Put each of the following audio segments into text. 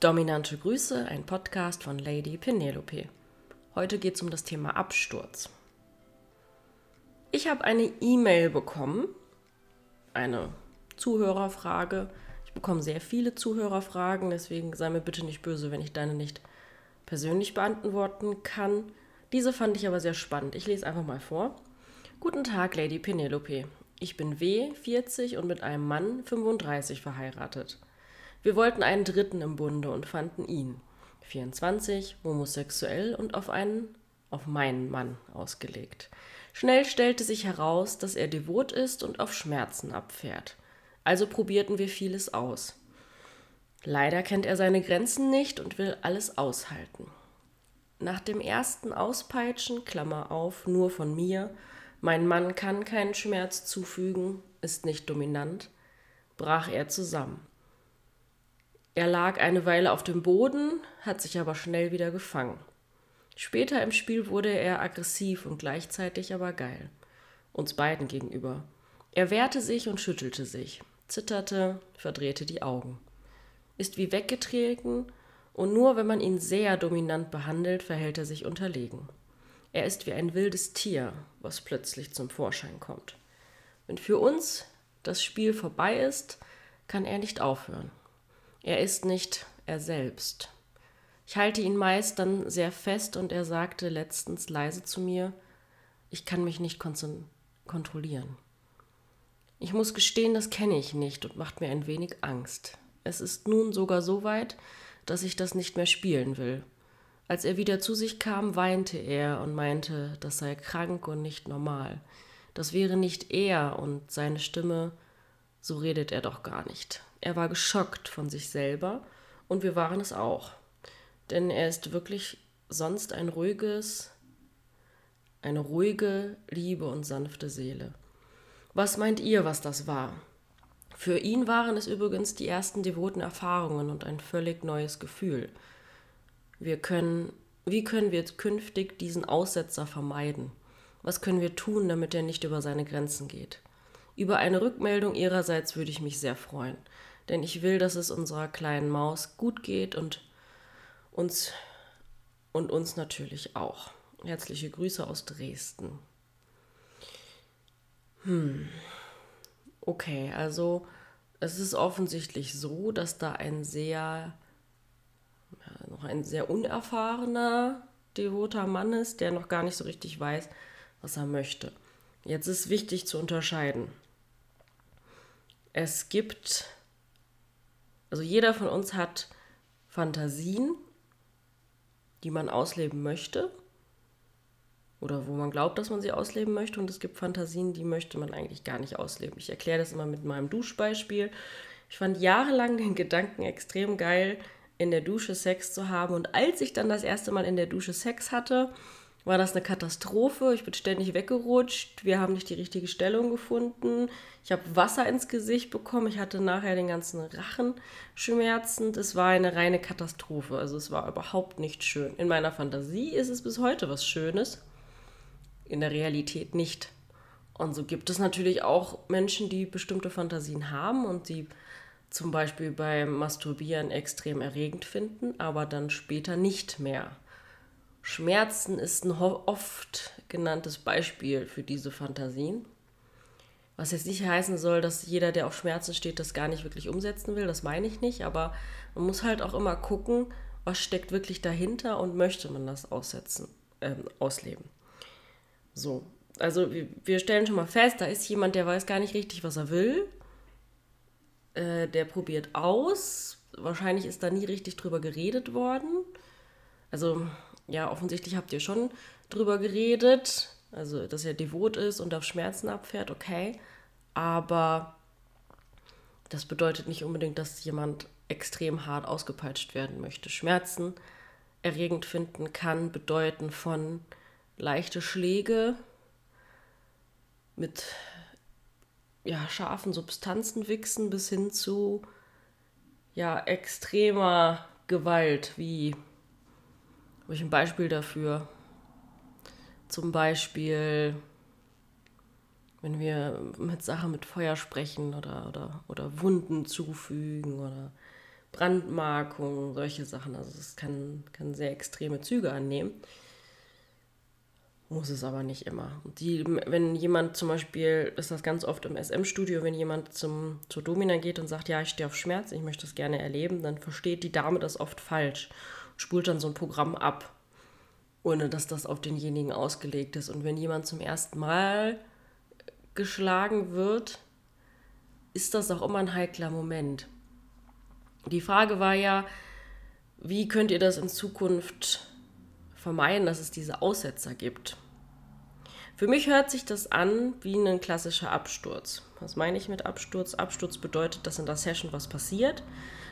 Dominante Grüße, ein Podcast von Lady Penelope. Heute geht es um das Thema Absturz. Ich habe eine E-Mail bekommen, eine Zuhörerfrage. Ich bekomme sehr viele Zuhörerfragen, deswegen sei mir bitte nicht böse, wenn ich deine nicht persönlich beantworten kann. Diese fand ich aber sehr spannend. Ich lese einfach mal vor. Guten Tag, Lady Penelope. Ich bin W, 40 und mit einem Mann 35 verheiratet. Wir wollten einen Dritten im Bunde und fanden ihn. 24, homosexuell und auf einen, auf meinen Mann ausgelegt. Schnell stellte sich heraus, dass er devot ist und auf Schmerzen abfährt. Also probierten wir vieles aus. Leider kennt er seine Grenzen nicht und will alles aushalten. Nach dem ersten Auspeitschen, Klammer auf, nur von mir, mein Mann kann keinen Schmerz zufügen, ist nicht dominant, brach er zusammen. Er lag eine Weile auf dem Boden, hat sich aber schnell wieder gefangen. Später im Spiel wurde er aggressiv und gleichzeitig aber geil. Uns beiden gegenüber. Er wehrte sich und schüttelte sich, zitterte, verdrehte die Augen. Ist wie weggetreten und nur wenn man ihn sehr dominant behandelt, verhält er sich unterlegen. Er ist wie ein wildes Tier, was plötzlich zum Vorschein kommt. Wenn für uns das Spiel vorbei ist, kann er nicht aufhören. Er ist nicht er selbst. Ich halte ihn meist dann sehr fest und er sagte letztens leise zu mir, ich kann mich nicht kontrollieren. Ich muss gestehen, das kenne ich nicht und macht mir ein wenig Angst. Es ist nun sogar so weit, dass ich das nicht mehr spielen will. Als er wieder zu sich kam, weinte er und meinte, das sei krank und nicht normal. Das wäre nicht er und seine Stimme, so redet er doch gar nicht. Er war geschockt von sich selber und wir waren es auch. Denn er ist wirklich sonst ein ruhiges, eine ruhige, liebe und sanfte Seele. Was meint ihr, was das war? Für ihn waren es übrigens die ersten devoten Erfahrungen und ein völlig neues Gefühl. Wir können, wie können wir künftig diesen Aussetzer vermeiden? Was können wir tun, damit er nicht über seine Grenzen geht? Über eine Rückmeldung Ihrerseits würde ich mich sehr freuen denn ich will, dass es unserer kleinen Maus gut geht und uns und uns natürlich auch. Herzliche Grüße aus Dresden. Hm. Okay, also es ist offensichtlich so, dass da ein sehr, ja, noch ein sehr unerfahrener, devoter Mann ist, der noch gar nicht so richtig weiß, was er möchte. Jetzt ist wichtig zu unterscheiden. Es gibt also jeder von uns hat Fantasien, die man ausleben möchte oder wo man glaubt, dass man sie ausleben möchte. Und es gibt Fantasien, die möchte man eigentlich gar nicht ausleben. Ich erkläre das immer mit meinem Duschbeispiel. Ich fand jahrelang den Gedanken extrem geil, in der Dusche Sex zu haben. Und als ich dann das erste Mal in der Dusche Sex hatte, war das eine Katastrophe. Ich bin ständig weggerutscht. Wir haben nicht die richtige Stellung gefunden. Ich habe Wasser ins Gesicht bekommen. Ich hatte nachher den ganzen Rachen schmerzend. Es war eine reine Katastrophe. Also es war überhaupt nicht schön. In meiner Fantasie ist es bis heute was Schönes. In der Realität nicht. Und so gibt es natürlich auch Menschen, die bestimmte Fantasien haben und die zum Beispiel beim Masturbieren extrem erregend finden, aber dann später nicht mehr. Schmerzen ist ein oft genanntes Beispiel für diese Fantasien. Was jetzt nicht heißen soll, dass jeder, der auf Schmerzen steht, das gar nicht wirklich umsetzen will, das meine ich nicht, aber man muss halt auch immer gucken, was steckt wirklich dahinter und möchte man das aussetzen, äh, ausleben. So, also wir, stellen schon mal fest, da ist jemand, der weiß gar nicht richtig, was er will. Äh, der probiert aus. Wahrscheinlich ist da nie richtig drüber geredet worden. Also ja, offensichtlich habt ihr schon drüber geredet, also dass er devot ist und auf Schmerzen abfährt, okay. Aber das bedeutet nicht unbedingt, dass jemand extrem hart ausgepeitscht werden möchte. Schmerzen erregend finden kann bedeuten von leichte Schläge mit ja, scharfen Substanzen wichsen bis hin zu ja, extremer Gewalt wie habe ich ein Beispiel dafür. Zum Beispiel, wenn wir mit Sachen mit Feuer sprechen oder, oder, oder Wunden zufügen oder Brandmarkungen, solche Sachen. Also es kann, kann sehr extreme Züge annehmen. Muss es aber nicht immer. Die, wenn jemand zum Beispiel, ist das ganz oft im SM-Studio, wenn jemand zum, zur Domina geht und sagt, ja, ich stehe auf Schmerz, ich möchte das gerne erleben, dann versteht die Dame das oft falsch spult dann so ein Programm ab, ohne dass das auf denjenigen ausgelegt ist. Und wenn jemand zum ersten Mal geschlagen wird, ist das auch immer ein heikler Moment. Die Frage war ja, wie könnt ihr das in Zukunft vermeiden, dass es diese Aussetzer gibt. Für mich hört sich das an wie ein klassischer Absturz. Was meine ich mit Absturz? Absturz bedeutet, dass in der Session was passiert,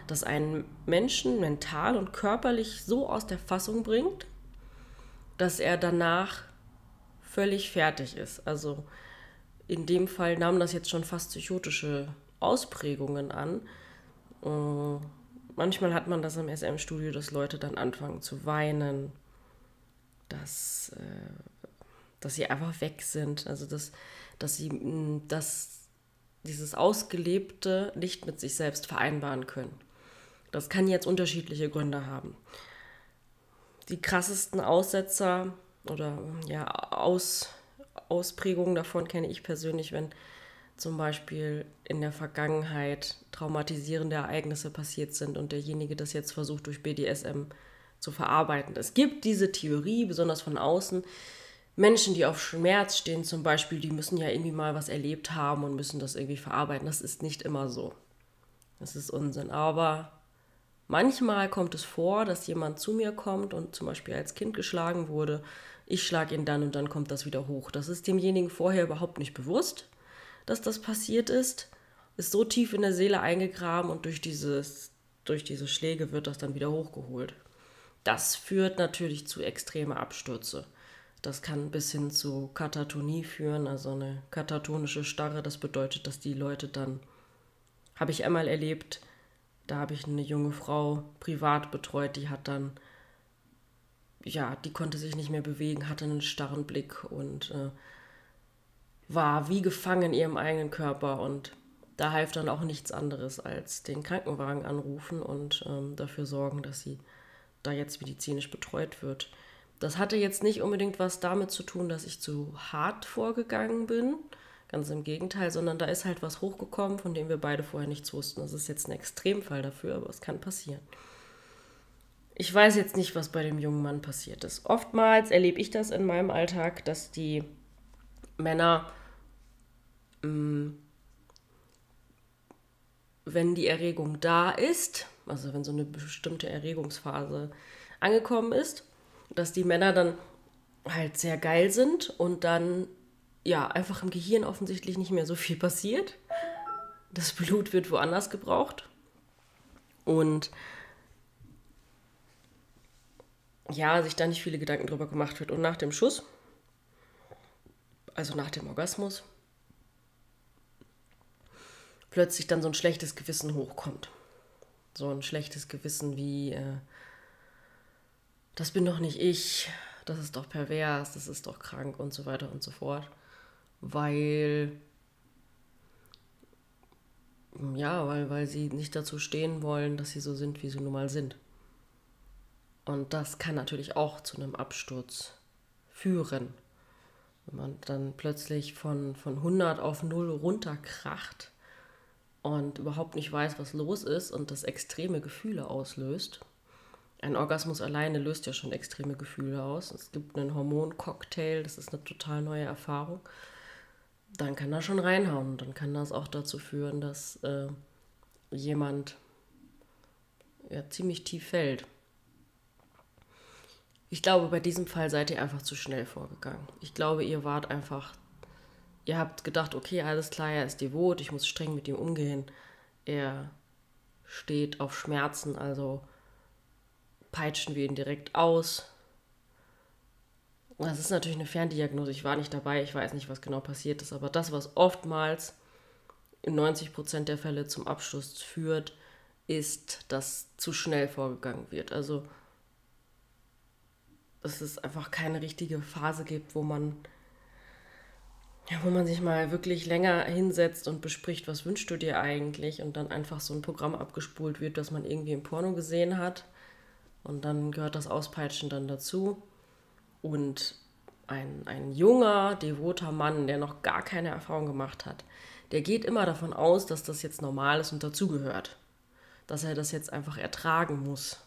das einen Menschen mental und körperlich so aus der Fassung bringt, dass er danach völlig fertig ist. Also in dem Fall nahm das jetzt schon fast psychotische Ausprägungen an. Äh, manchmal hat man das im SM-Studio, dass Leute dann anfangen zu weinen, dass, äh, dass sie einfach weg sind. Also dass, dass sie dass dieses Ausgelebte nicht mit sich selbst vereinbaren können. Das kann jetzt unterschiedliche Gründe haben. Die krassesten Aussetzer oder ja, Aus, Ausprägungen davon kenne ich persönlich, wenn zum Beispiel in der Vergangenheit traumatisierende Ereignisse passiert sind und derjenige das jetzt versucht durch BDSM zu verarbeiten. Es gibt diese Theorie, besonders von außen. Menschen, die auf Schmerz stehen zum Beispiel, die müssen ja irgendwie mal was erlebt haben und müssen das irgendwie verarbeiten. Das ist nicht immer so. Das ist Unsinn. Aber manchmal kommt es vor, dass jemand zu mir kommt und zum Beispiel als Kind geschlagen wurde. Ich schlage ihn dann und dann kommt das wieder hoch. Das ist demjenigen vorher überhaupt nicht bewusst, dass das passiert ist. Ist so tief in der Seele eingegraben und durch, dieses, durch diese Schläge wird das dann wieder hochgeholt. Das führt natürlich zu extremen Abstürze. Das kann bis hin zu Katatonie führen, also eine katatonische Starre. Das bedeutet, dass die Leute dann, habe ich einmal erlebt, da habe ich eine junge Frau privat betreut, die hat dann, ja, die konnte sich nicht mehr bewegen, hatte einen starren Blick und äh, war wie gefangen in ihrem eigenen Körper. Und da half dann auch nichts anderes als den Krankenwagen anrufen und ähm, dafür sorgen, dass sie da jetzt medizinisch betreut wird. Das hatte jetzt nicht unbedingt was damit zu tun, dass ich zu hart vorgegangen bin, ganz im Gegenteil, sondern da ist halt was hochgekommen, von dem wir beide vorher nichts wussten. Das ist jetzt ein Extremfall dafür, aber es kann passieren. Ich weiß jetzt nicht, was bei dem jungen Mann passiert ist. Oftmals erlebe ich das in meinem Alltag, dass die Männer, mm, wenn die Erregung da ist, also wenn so eine bestimmte Erregungsphase angekommen ist, dass die Männer dann halt sehr geil sind und dann ja einfach im Gehirn offensichtlich nicht mehr so viel passiert. Das Blut wird woanders gebraucht. Und ja, sich da nicht viele Gedanken drüber gemacht wird. Und nach dem Schuss, also nach dem Orgasmus, plötzlich dann so ein schlechtes Gewissen hochkommt so ein schlechtes Gewissen wie, äh, das bin doch nicht ich, das ist doch pervers, das ist doch krank und so weiter und so fort. Weil, ja, weil, weil sie nicht dazu stehen wollen, dass sie so sind, wie sie nun mal sind. Und das kann natürlich auch zu einem Absturz führen. Wenn man dann plötzlich von, von 100 auf 0 runterkracht und überhaupt nicht weiß, was los ist und das extreme Gefühle auslöst. Ein Orgasmus alleine löst ja schon extreme Gefühle aus. Es gibt einen Hormoncocktail, das ist eine total neue Erfahrung. Dann kann das schon reinhauen dann kann das auch dazu führen, dass äh, jemand ja, ziemlich tief fällt. Ich glaube, bei diesem Fall seid ihr einfach zu schnell vorgegangen. Ich glaube, ihr wart einfach ihr habt gedacht, okay, alles klar, er ist devot, ich muss streng mit ihm umgehen. Er steht auf Schmerzen, also peitschen wir ihn direkt aus. Das ist natürlich eine Ferndiagnose, ich war nicht dabei, ich weiß nicht, was genau passiert ist, aber das, was oftmals in 90% der Fälle zum Abschluss führt, ist, dass zu schnell vorgegangen wird. Also, dass es einfach keine richtige Phase gibt, wo man ja, wo man sich mal wirklich länger hinsetzt und bespricht, was wünschst du dir eigentlich? Und dann einfach so ein Programm abgespult wird, das man irgendwie im Porno gesehen hat. Und dann gehört das Auspeitschen dann dazu und ein, ein junger, devoter Mann, der noch gar keine Erfahrung gemacht hat, der geht immer davon aus, dass das jetzt normal ist und dazugehört. Dass er das jetzt einfach ertragen muss.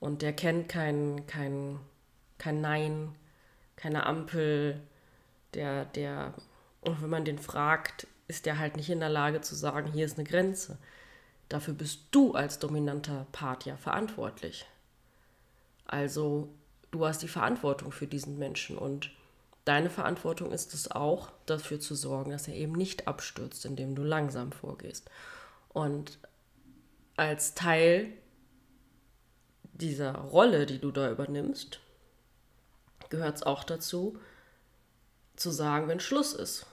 Und der kennt kein, kein, kein Nein, keine Ampel, der, der, und wenn man den fragt, ist der halt nicht in der Lage zu sagen, hier ist eine Grenze. Dafür bist du als dominanter Part ja verantwortlich. Also du hast die Verantwortung für diesen Menschen und deine Verantwortung ist es auch, dafür zu sorgen, dass er eben nicht abstürzt, indem du langsam vorgehst. Und als Teil dieser Rolle, die du da übernimmst, gehört es auch dazu, zu sagen, wenn Schluss ist.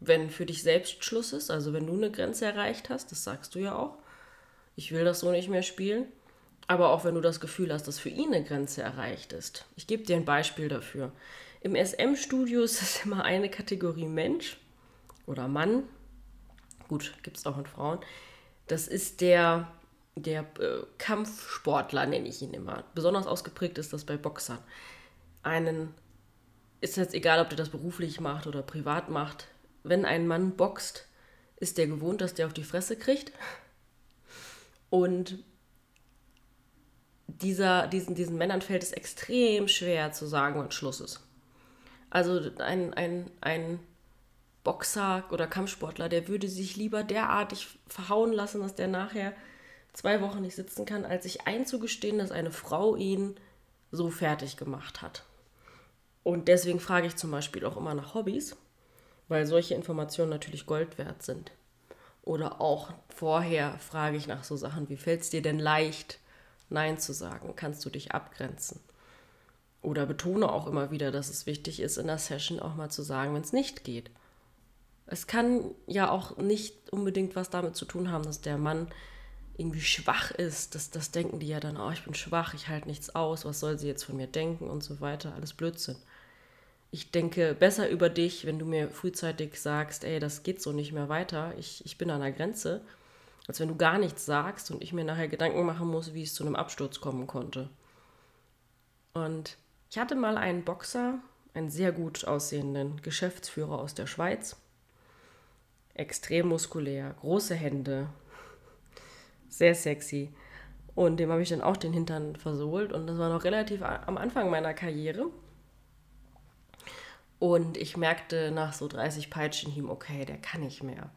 Wenn für dich selbst Schluss ist, also wenn du eine Grenze erreicht hast, das sagst du ja auch, ich will das so nicht mehr spielen, aber auch wenn du das Gefühl hast, dass für ihn eine Grenze erreicht ist. Ich gebe dir ein Beispiel dafür. Im SM-Studio ist es immer eine Kategorie Mensch oder Mann. Gut, gibt es auch mit Frauen. Das ist der, der äh, Kampfsportler, nenne ich ihn immer. Besonders ausgeprägt ist das bei Boxern. Einen ist jetzt egal, ob der das beruflich macht oder privat macht. Wenn ein Mann boxt, ist der gewohnt, dass der auf die Fresse kriegt. Und dieser, diesen, diesen Männern fällt es extrem schwer zu sagen, wann Schluss ist. Also ein, ein, ein Boxer oder Kampfsportler, der würde sich lieber derartig verhauen lassen, dass der nachher zwei Wochen nicht sitzen kann, als sich einzugestehen, dass eine Frau ihn so fertig gemacht hat. Und deswegen frage ich zum Beispiel auch immer nach Hobbys, weil solche Informationen natürlich Gold wert sind. Oder auch vorher frage ich nach so Sachen wie, fällt es dir denn leicht, Nein zu sagen? Kannst du dich abgrenzen? Oder betone auch immer wieder, dass es wichtig ist, in der Session auch mal zu sagen, wenn es nicht geht. Es kann ja auch nicht unbedingt was damit zu tun haben, dass der Mann irgendwie schwach ist. Das, das denken die ja dann, oh, ich bin schwach, ich halte nichts aus, was soll sie jetzt von mir denken und so weiter. Alles Blödsinn ich denke besser über dich, wenn du mir frühzeitig sagst, ey, das geht so nicht mehr weiter, ich, ich bin an der Grenze, als wenn du gar nichts sagst und ich mir nachher Gedanken machen muss, wie es zu einem Absturz kommen konnte. Und ich hatte mal einen Boxer, einen sehr gut aussehenden Geschäftsführer aus der Schweiz, extrem muskulär, große Hände, sehr sexy. Und dem habe ich dann auch den Hintern versohlt. Und das war noch relativ am Anfang meiner Karriere. Und ich merkte nach so 30 Peitschenhieben, okay, der kann nicht mehr.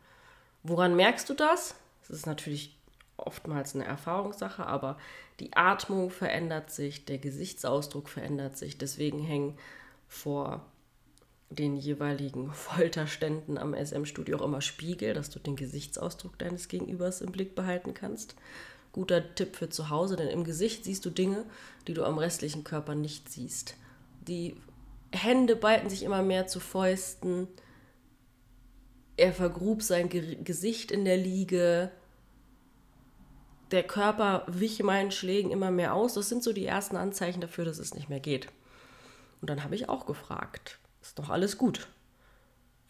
Woran merkst du das? Das ist natürlich oftmals eine Erfahrungssache, aber die Atmung verändert sich, der Gesichtsausdruck verändert sich. Deswegen hängen vor den jeweiligen Folterständen am SM-Studio auch immer Spiegel, dass du den Gesichtsausdruck deines Gegenübers im Blick behalten kannst. Guter Tipp für zu Hause, denn im Gesicht siehst du Dinge, die du am restlichen Körper nicht siehst. Die Hände ballten sich immer mehr zu Fäusten. Er vergrub sein Ge Gesicht in der Liege. Der Körper wich meinen Schlägen immer mehr aus. Das sind so die ersten Anzeichen dafür, dass es nicht mehr geht. Und dann habe ich auch gefragt: Ist doch alles gut?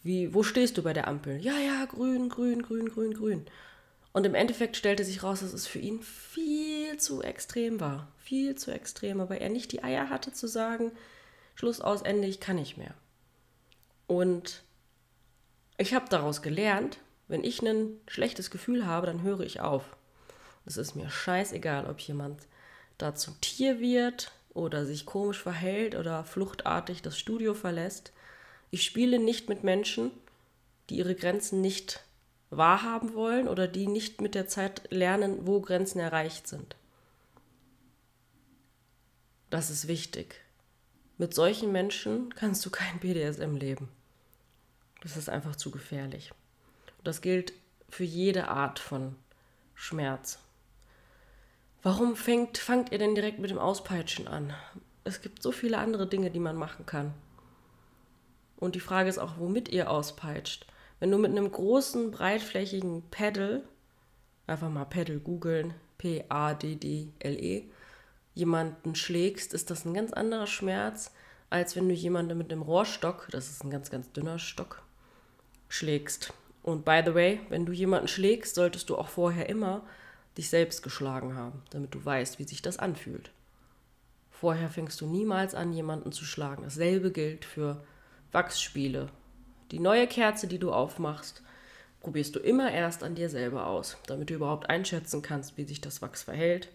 Wie, wo stehst du bei der Ampel? Ja, ja, grün, grün, grün, grün, grün. Und im Endeffekt stellte sich raus, dass es für ihn viel zu extrem war. Viel zu extrem, aber er nicht die Eier hatte zu sagen, Schluss aus, Ende, ich kann nicht mehr. Und ich habe daraus gelernt, wenn ich ein schlechtes Gefühl habe, dann höre ich auf. Es ist mir scheißegal, ob jemand da zum Tier wird oder sich komisch verhält oder fluchtartig das Studio verlässt. Ich spiele nicht mit Menschen, die ihre Grenzen nicht wahrhaben wollen oder die nicht mit der Zeit lernen, wo Grenzen erreicht sind. Das ist wichtig. Mit solchen Menschen kannst du kein BDSM leben. Das ist einfach zu gefährlich. Das gilt für jede Art von Schmerz. Warum fängt, fangt ihr denn direkt mit dem Auspeitschen an? Es gibt so viele andere Dinge, die man machen kann. Und die Frage ist auch, womit ihr auspeitscht. Wenn du mit einem großen, breitflächigen Pedal, einfach mal Pedal googeln, P-A-D-D-L-E, jemanden schlägst, ist das ein ganz anderer Schmerz, als wenn du jemanden mit einem Rohrstock, das ist ein ganz, ganz dünner Stock, schlägst. Und by the way, wenn du jemanden schlägst, solltest du auch vorher immer dich selbst geschlagen haben, damit du weißt, wie sich das anfühlt. Vorher fängst du niemals an, jemanden zu schlagen. Dasselbe gilt für Wachsspiele. Die neue Kerze, die du aufmachst, probierst du immer erst an dir selber aus, damit du überhaupt einschätzen kannst, wie sich das Wachs verhält,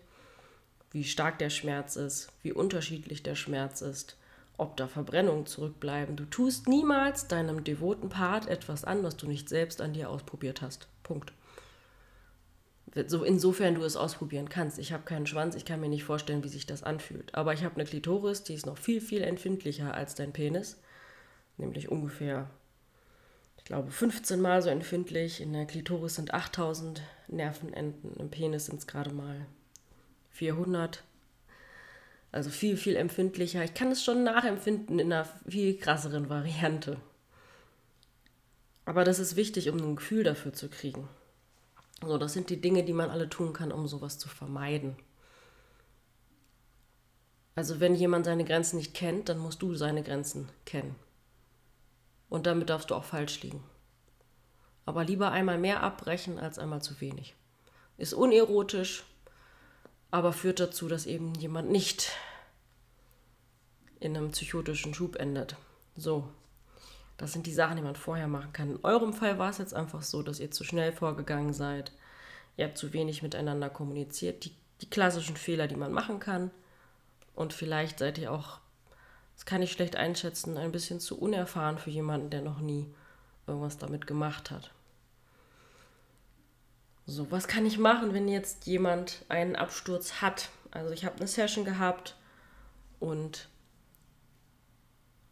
wie stark der Schmerz ist, wie unterschiedlich der Schmerz ist, ob da Verbrennungen zurückbleiben. Du tust niemals deinem devoten Part etwas an, was du nicht selbst an dir ausprobiert hast. Punkt. So insofern du es ausprobieren kannst. Ich habe keinen Schwanz, ich kann mir nicht vorstellen, wie sich das anfühlt. Aber ich habe eine Klitoris, die ist noch viel, viel empfindlicher als dein Penis. Nämlich ungefähr, ich glaube, 15 Mal so empfindlich. In der Klitoris sind 8000 Nervenenden, im Penis sind es gerade mal 400. Also viel, viel empfindlicher. Ich kann es schon nachempfinden in einer viel krasseren Variante. Aber das ist wichtig, um ein Gefühl dafür zu kriegen. So, das sind die Dinge, die man alle tun kann, um sowas zu vermeiden. Also wenn jemand seine Grenzen nicht kennt, dann musst du seine Grenzen kennen. Und damit darfst du auch falsch liegen. Aber lieber einmal mehr abbrechen als einmal zu wenig. Ist unerotisch, aber führt dazu, dass eben jemand nicht in einem psychotischen Schub endet. So, das sind die Sachen, die man vorher machen kann. In eurem Fall war es jetzt einfach so, dass ihr zu schnell vorgegangen seid. Ihr habt zu wenig miteinander kommuniziert. Die, die klassischen Fehler, die man machen kann. Und vielleicht seid ihr auch, das kann ich schlecht einschätzen, ein bisschen zu unerfahren für jemanden, der noch nie irgendwas damit gemacht hat. So, was kann ich machen, wenn jetzt jemand einen Absturz hat? Also ich habe eine Session gehabt und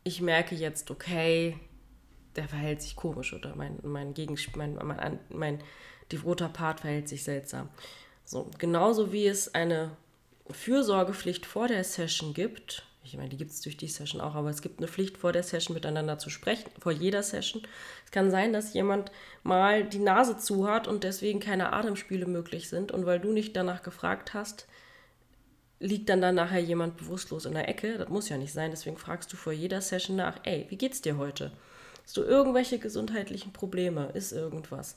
ich merke jetzt, okay, der verhält sich komisch oder mein, mein, Gegensp mein, mein, mein devoter Part verhält sich seltsam. So, genauso wie es eine Fürsorgepflicht vor der Session gibt, ich meine, die gibt es durch die Session auch, aber es gibt eine Pflicht vor der Session miteinander zu sprechen, vor jeder Session. Es kann sein, dass jemand mal die Nase zu hat und deswegen keine Atemspiele möglich sind und weil du nicht danach gefragt hast, liegt dann dann nachher jemand bewusstlos in der Ecke. Das muss ja nicht sein, deswegen fragst du vor jeder Session nach, ey, wie geht's dir heute? Hast du irgendwelche gesundheitlichen Probleme? Ist irgendwas?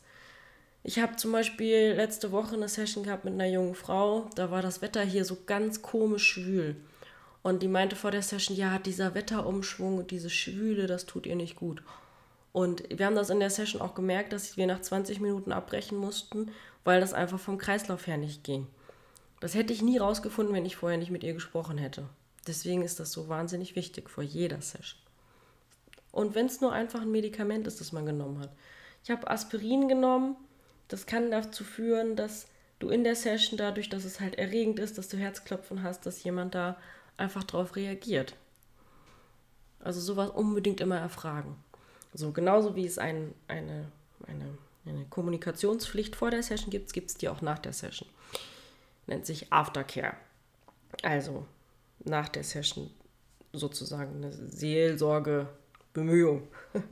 Ich habe zum Beispiel letzte Woche eine Session gehabt mit einer jungen Frau. Da war das Wetter hier so ganz komisch schwül. Und die meinte vor der Session, ja, dieser Wetterumschwung und diese Schwüle, das tut ihr nicht gut. Und wir haben das in der Session auch gemerkt, dass wir nach 20 Minuten abbrechen mussten, weil das einfach vom Kreislauf her nicht ging. Das hätte ich nie rausgefunden, wenn ich vorher nicht mit ihr gesprochen hätte. Deswegen ist das so wahnsinnig wichtig vor jeder Session. Und wenn es nur einfach ein Medikament ist, das man genommen hat. Ich habe Aspirin genommen. Das kann dazu führen, dass du in der Session dadurch, dass es halt erregend ist, dass du Herzklopfen hast, dass jemand da einfach drauf reagiert. Also sowas unbedingt immer erfragen. So genauso wie es ein, eine, eine, eine Kommunikationspflicht vor der Session gibt, gibt es die auch nach der Session. Nennt sich Aftercare. Also nach der Session sozusagen eine Seelsorge Bemühung.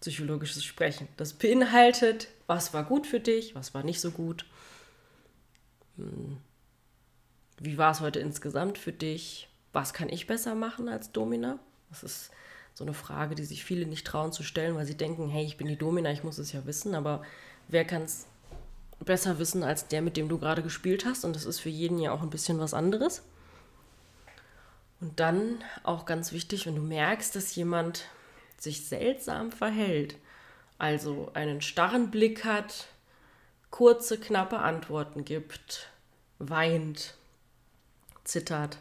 Psychologisches Sprechen. Das beinhaltet, was war gut für dich, was war nicht so gut. Hm. Wie war es heute insgesamt für dich? Was kann ich besser machen als Domina? Das ist so eine Frage, die sich viele nicht trauen zu stellen, weil sie denken, hey, ich bin die Domina, ich muss es ja wissen, aber wer kann es besser wissen als der, mit dem du gerade gespielt hast? Und das ist für jeden ja auch ein bisschen was anderes. Und dann auch ganz wichtig, wenn du merkst, dass jemand sich seltsam verhält, also einen starren Blick hat, kurze, knappe Antworten gibt, weint, zittert,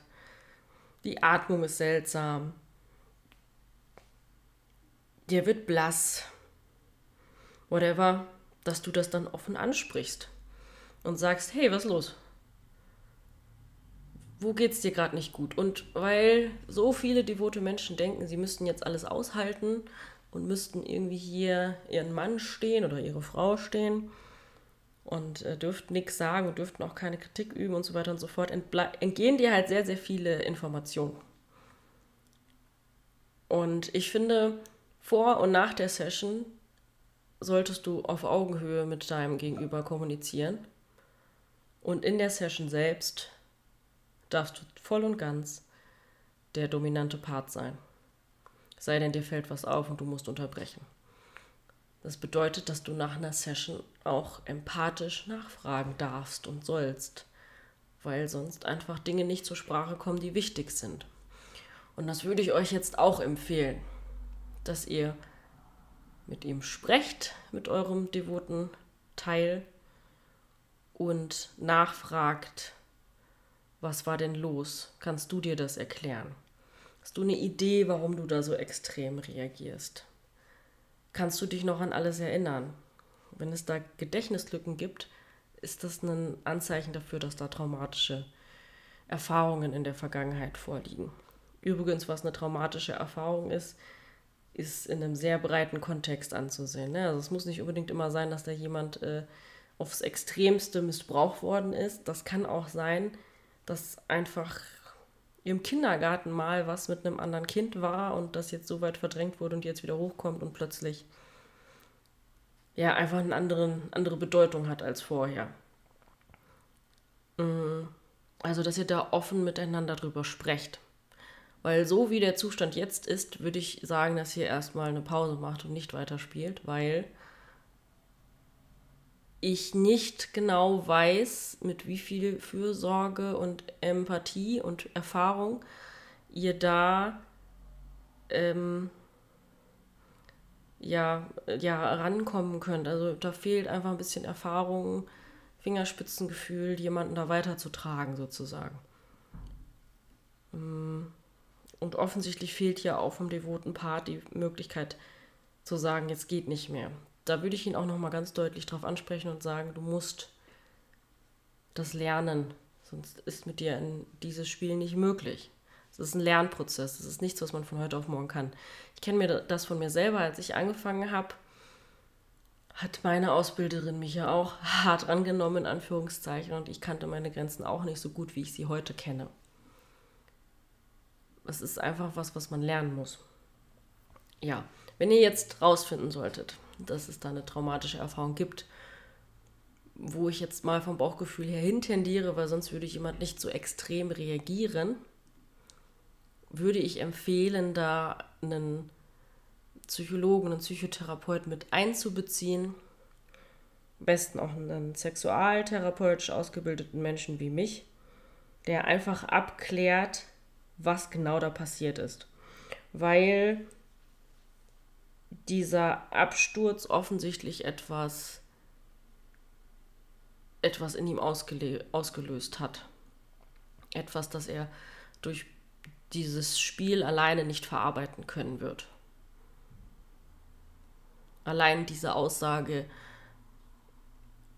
die Atmung ist seltsam, dir wird blass, whatever, dass du das dann offen ansprichst und sagst, hey, was ist los? Wo geht es dir gerade nicht gut? Und weil so viele devote Menschen denken, sie müssten jetzt alles aushalten und müssten irgendwie hier ihren Mann stehen oder ihre Frau stehen und äh, dürften nichts sagen und dürften auch keine Kritik üben und so weiter und so fort, entgehen dir halt sehr, sehr viele Informationen. Und ich finde, vor und nach der Session solltest du auf Augenhöhe mit deinem Gegenüber kommunizieren. Und in der Session selbst darfst du voll und ganz der dominante Part sein. Sei denn, dir fällt was auf und du musst unterbrechen. Das bedeutet, dass du nach einer Session auch empathisch nachfragen darfst und sollst, weil sonst einfach Dinge nicht zur Sprache kommen, die wichtig sind. Und das würde ich euch jetzt auch empfehlen, dass ihr mit ihm sprecht, mit eurem devoten Teil und nachfragt, was war denn los? Kannst du dir das erklären? Hast du eine Idee, warum du da so extrem reagierst? Kannst du dich noch an alles erinnern? Wenn es da Gedächtnislücken gibt, ist das ein Anzeichen dafür, dass da traumatische Erfahrungen in der Vergangenheit vorliegen. Übrigens, was eine traumatische Erfahrung ist, ist in einem sehr breiten Kontext anzusehen. Ne? Also es muss nicht unbedingt immer sein, dass da jemand äh, aufs Extremste missbraucht worden ist. Das kann auch sein, dass einfach im Kindergarten mal was mit einem anderen Kind war und das jetzt so weit verdrängt wurde und jetzt wieder hochkommt und plötzlich ja einfach eine anderen, andere Bedeutung hat als vorher. Mm, also, dass ihr da offen miteinander drüber sprecht. Weil so wie der Zustand jetzt ist, würde ich sagen, dass ihr erstmal eine Pause macht und nicht weiterspielt, weil ich nicht genau weiß, mit wie viel Fürsorge und Empathie und Erfahrung ihr da ähm, ja, ja rankommen könnt. Also da fehlt einfach ein bisschen Erfahrung, Fingerspitzengefühl, jemanden da weiterzutragen sozusagen. Mm, und offensichtlich fehlt ja auch vom devoten Part die Möglichkeit zu sagen, jetzt geht nicht mehr da würde ich ihn auch noch mal ganz deutlich darauf ansprechen und sagen, du musst das lernen, sonst ist mit dir in dieses Spiel nicht möglich. Es ist ein Lernprozess, es ist nichts, was man von heute auf morgen kann. Ich kenne mir das von mir selber, als ich angefangen habe, hat meine Ausbilderin mich ja auch hart angenommen, in Anführungszeichen, und ich kannte meine Grenzen auch nicht so gut, wie ich sie heute kenne. Es ist einfach was, was man lernen muss. Ja, wenn ihr jetzt rausfinden solltet, dass es da eine traumatische Erfahrung gibt, wo ich jetzt mal vom Bauchgefühl her hintendiere, weil sonst würde ich jemand nicht so extrem reagieren, würde ich empfehlen, da einen Psychologen, einen Psychotherapeuten mit einzubeziehen. Am besten auch einen sexualtherapeutisch ausgebildeten Menschen wie mich, der einfach abklärt, was genau da passiert ist. Weil dieser Absturz offensichtlich etwas, etwas in ihm ausgelöst hat. Etwas, das er durch dieses Spiel alleine nicht verarbeiten können wird. Allein diese Aussage,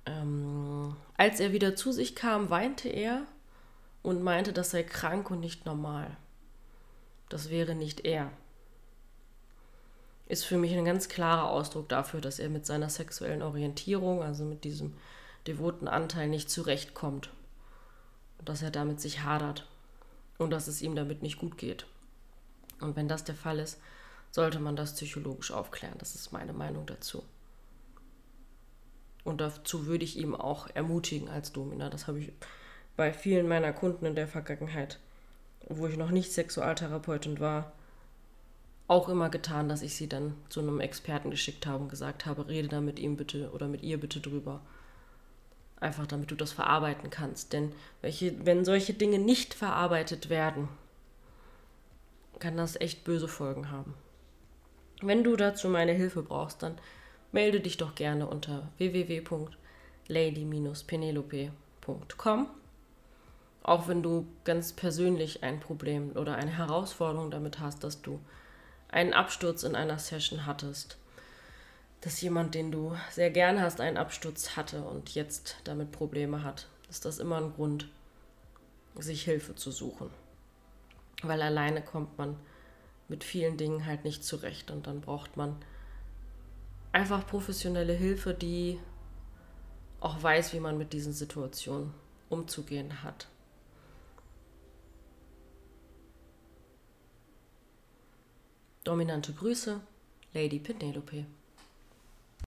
ähm, als er wieder zu sich kam, weinte er und meinte, das sei krank und nicht normal. Das wäre nicht er ist für mich ein ganz klarer Ausdruck dafür, dass er mit seiner sexuellen Orientierung, also mit diesem devoten Anteil, nicht zurechtkommt. Dass er damit sich hadert. Und dass es ihm damit nicht gut geht. Und wenn das der Fall ist, sollte man das psychologisch aufklären. Das ist meine Meinung dazu. Und dazu würde ich ihm auch ermutigen als Domina. Das habe ich bei vielen meiner Kunden in der Vergangenheit, wo ich noch nicht Sexualtherapeutin war, auch immer getan, dass ich sie dann zu einem Experten geschickt habe und gesagt habe, rede da mit ihm bitte oder mit ihr bitte drüber. Einfach damit du das verarbeiten kannst. Denn welche, wenn solche Dinge nicht verarbeitet werden, kann das echt böse Folgen haben. Wenn du dazu meine Hilfe brauchst, dann melde dich doch gerne unter www.lady-penelope.com. Auch wenn du ganz persönlich ein Problem oder eine Herausforderung damit hast, dass du einen Absturz in einer Session hattest. Dass jemand, den du sehr gern hast, einen Absturz hatte und jetzt damit Probleme hat. Ist das immer ein Grund, sich Hilfe zu suchen. Weil alleine kommt man mit vielen Dingen halt nicht zurecht und dann braucht man einfach professionelle Hilfe, die auch weiß, wie man mit diesen Situationen umzugehen hat. Dominante Grüße, Lady Penelope.